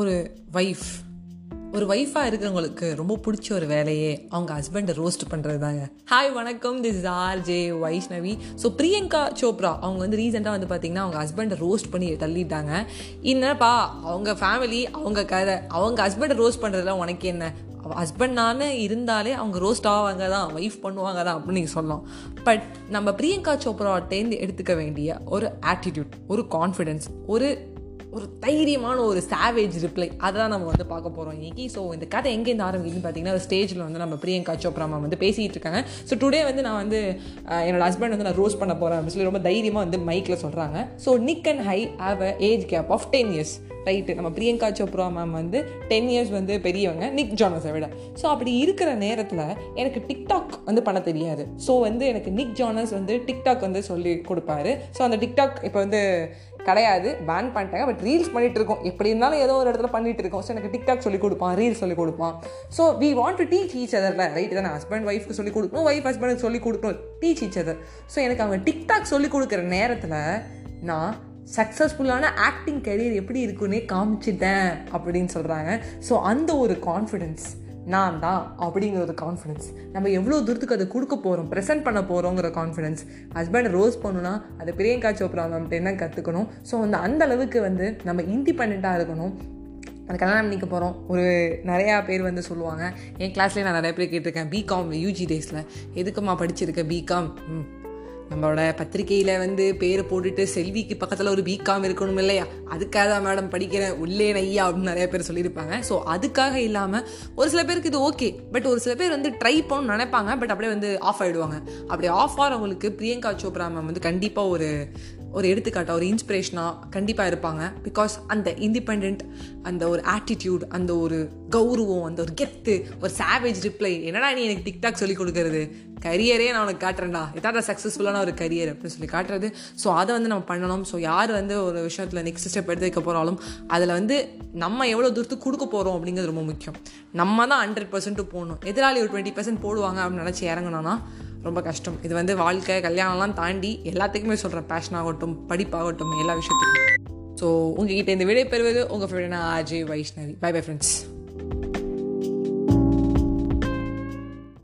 ஒரு ஒய்ஃப் ஒரு ஒய்ஃபாக இருக்கிறவங்களுக்கு ரொம்ப பிடிச்ச ஒரு வேலையே அவங்க ஹஸ்பண்டை ரோஸ்ட் பண்ணுறது தாங்க ஹாய் வணக்கம். This is R J Vaishnavi so Priyanka Chopra அவங்க வந்து ரீசெண்டாக வந்து பார்த்தீங்கன்னா அவங்க ஹஸ்பண்டை ரோஸ்ட் பண்ணி தள்ளிட்டாங்க. என்னப்பா அவங்க ஃபேமிலி அவங்க கதை அவங்க ஹஸ்பண்டை ரோஸ்ட் பண்ணுறதுல உனக்கு என்ன? ஹஸ்பண்ட் நான் இருந்தாலே அவங்க ரோஸ்ட் ஆவாங்க தான் ஒய்ஃப் பண்ணுவாங்க தான் அப்படின்னு நீங்கள் சொல்லலாம். பட் நம்ம பிரியங்கா சோப்ராட்டேந்து எடுத்துக்க வேண்டிய ஒரு ஆட்டிடியூட் ஒரு கான்ஃபிடென்ஸ் ஒரு ஒரு தைரியமான ஒரு சாவேஜ் ரிப்ளை அதான் நம்ம வந்து பார்க்க போகிறோம் இன்னைக்கு. ஸோ இந்த கதை எங்கேருந்து ஆரம்பிக்குதுன்னு பார்த்தீங்கன்னா ஒரு ஸ்டேஜில் வந்து நம்ம பிரியங்கா சோப்ரா மேம் வந்து பேசிகிட்டு இருக்காங்க. ஸோ டுடே வந்து நான் வந்து என்னோட ஹஸ்பண்ட் வந்து நான் ரோஸ் பண்ண போகிறேன் அப்படின்னு சொல்லி ரொம்ப தைரியமாக வந்து மைக்கில் சொல்கிறாங்க so Nick and he have a age gap of ten years right நம்ம பிரியங்கா சோப்ரா மேம் வந்து டென் இயர்ஸ் வந்து பெரியவங்க. நிக் ஜானஸை விட. ஸோ அப்படி இருக்கிற நேரத்தில் எனக்கு டிக்டாக் வந்து பண்ண தெரியாது. ஸோ வந்து எனக்கு நிக் ஜானஸ் வந்து டிக்டாக் வந்து சொல்லி கொடுப்பாரு. ஸோ அந்த டிக்டாக் இப்போ வந்து கிடையாது பேன் பண்ணிட்டாங்க பட் ரீல்ஸ் பண்ணிட்டு இருக்கோம். எப்படி இருந்தாலும் ஏதோ ஒரு இடத்துல பண்ணிட்டு இருக்கோம். ஸோ எனக்கு டிக்டாக் சொல்லி கொடுப்பான் ரீல்ஸ் சொல்லி கொடுப்பான். So we want to teach each அதர்ல right தானே ஹஸ்பண்ட் ஒய்ஃப்க்கு சொல்லி கொடுக்கணும் ஒய்ஃப் ஹஸ்பண்டுக்கு சொல்லி கொடுக்கணும். டீச் ஈச் அதர் ஸோ எனக்கு அவங்க டிக்டாக் சொல்லி கொடுக்குற நேரத்தில் நான் சக்ஸஸ்ஃபுல்லான ஆக்டிங் கரியர் எப்படி இருக்குன்னே காமிச்சிட்டேன் அப்படின்னு சொல்கிறாங்க ஸோ அந்த ஒரு கான்ஃபிடென்ஸ் நான் தான் அப்படிங்கிற ஒரு கான்ஃபிடென்ஸ் நம்ம எவ்வளோ தூரத்துக்கு அதை கொடுக்க போகிறோம் ப்ரெசென்ட் பண்ண போகிறோங்கிற கான்ஃபிடென்ஸ் ஹஸ்பண்ட் ரோஸ் பண்ணுனா அதை பிரியங்கா சோப்ரா நம்மகிட்ட என்ன கற்றுக்கணும் ஸோ அந்த அந்த அளவுக்கு வந்து நம்ம இண்டிபெண்ட்டாக இருக்கணும். அந்த கல்யாணம் பண்ணிக்க போகிறோம் ஒரு நிறையா பேர் வந்து சொல்லுவாங்க என் கிளாஸ்லேயே நான் நிறைய பேர் கேட்டிருக்கேன் பிகாம் யூஜி டேஸில் எதுக்குமா படிச்சிருக்க பிகாம் ம். நம்மளோட பத்திரிகையில் வந்து பேரை போட்டுட்டு செல்விக்கு பக்கத்தில் ஒரு பிகாம் இருக்கணும் இல்லையா? அதுக்காக தான் மேடம் படிக்கிறேன். உள்ளே நையா அப்படின்னு நிறைய பேர் சொல்லியிருப்பாங்க. ஸோ அதுக்காக இல்லாமல் ஒரு சில பேருக்கு இது ஓகே பட் ஒரு சில பேர் வந்து ட்ரை பண்ணணும்னு நினைப்பாங்க. பட் அப்படியே வந்து ஆஃப் ஆகிடுவாங்க அப்படி ஆஃப் ஆகிறவங்களுக்கு பிரியங்கா சோப்ரா மேம் வந்து கண்டிப்பாக ஒரு ஒரு எடுத்துக்காட்டாக ஒரு இன்ஸ்பிரேஷனாக கண்டிப்பாக இருப்பாங்க. பிகாஸ் அந்த இண்டிபெண்ட் அந்த ஒரு ஆட்டிடியூட் அந்த ஒரு கௌரவம் அந்த ஒரு கெத்து ஒரு சாவேஜ் ரிப்ளை என்னடா நீ எனக்கு டிக்டாக் சொல்லிக் கொடுக்கறது? கரியரே நான் உனக்கு காட்டுறேன்டா. இதான் சக்ஸஸ்ஃபுல்லான ஒரு கரியர் அப்படின்னு சொல்லி காட்டுறது. ஸோ அதை வந்து நம்ம பண்ணணும். ஸோ யார் வந்து ஒரு விஷயத்தில் நெக்ஸ்ட் ஸ்டெப் எடுத்து வைக்க போகிறாலும் அதில் வந்து நம்ம எவ்வளோ தூரத்துக்கு கொடுக்க போகிறோம் அப்படிங்கிறது ரொம்ப முக்கியம். நம்ம தான் ஹண்ட்ரட் பர்சன்ட் போகணும் எதிராளி ஒரு டுவெண்ட்டி பர்சன்ட் போடுவாங்க அப்படின்னு நினச்சி இறங்கினோன்னா ரொம்ப கஷ்டம். இது வந்து வாழ்க்கை கல்யாணம்லாம் தாண்டி எல்லாத்துக்குமே சொல்கிறேன் பேஷன் ஆகட்டும் படிப்பாகட்டும் எல்லா விஷயத்துக்கும். ஸோ உங்ககிட்ட இந்த விடை பெறுவது உங்கள் friend Ajay Vaishnavi. Bye bye friends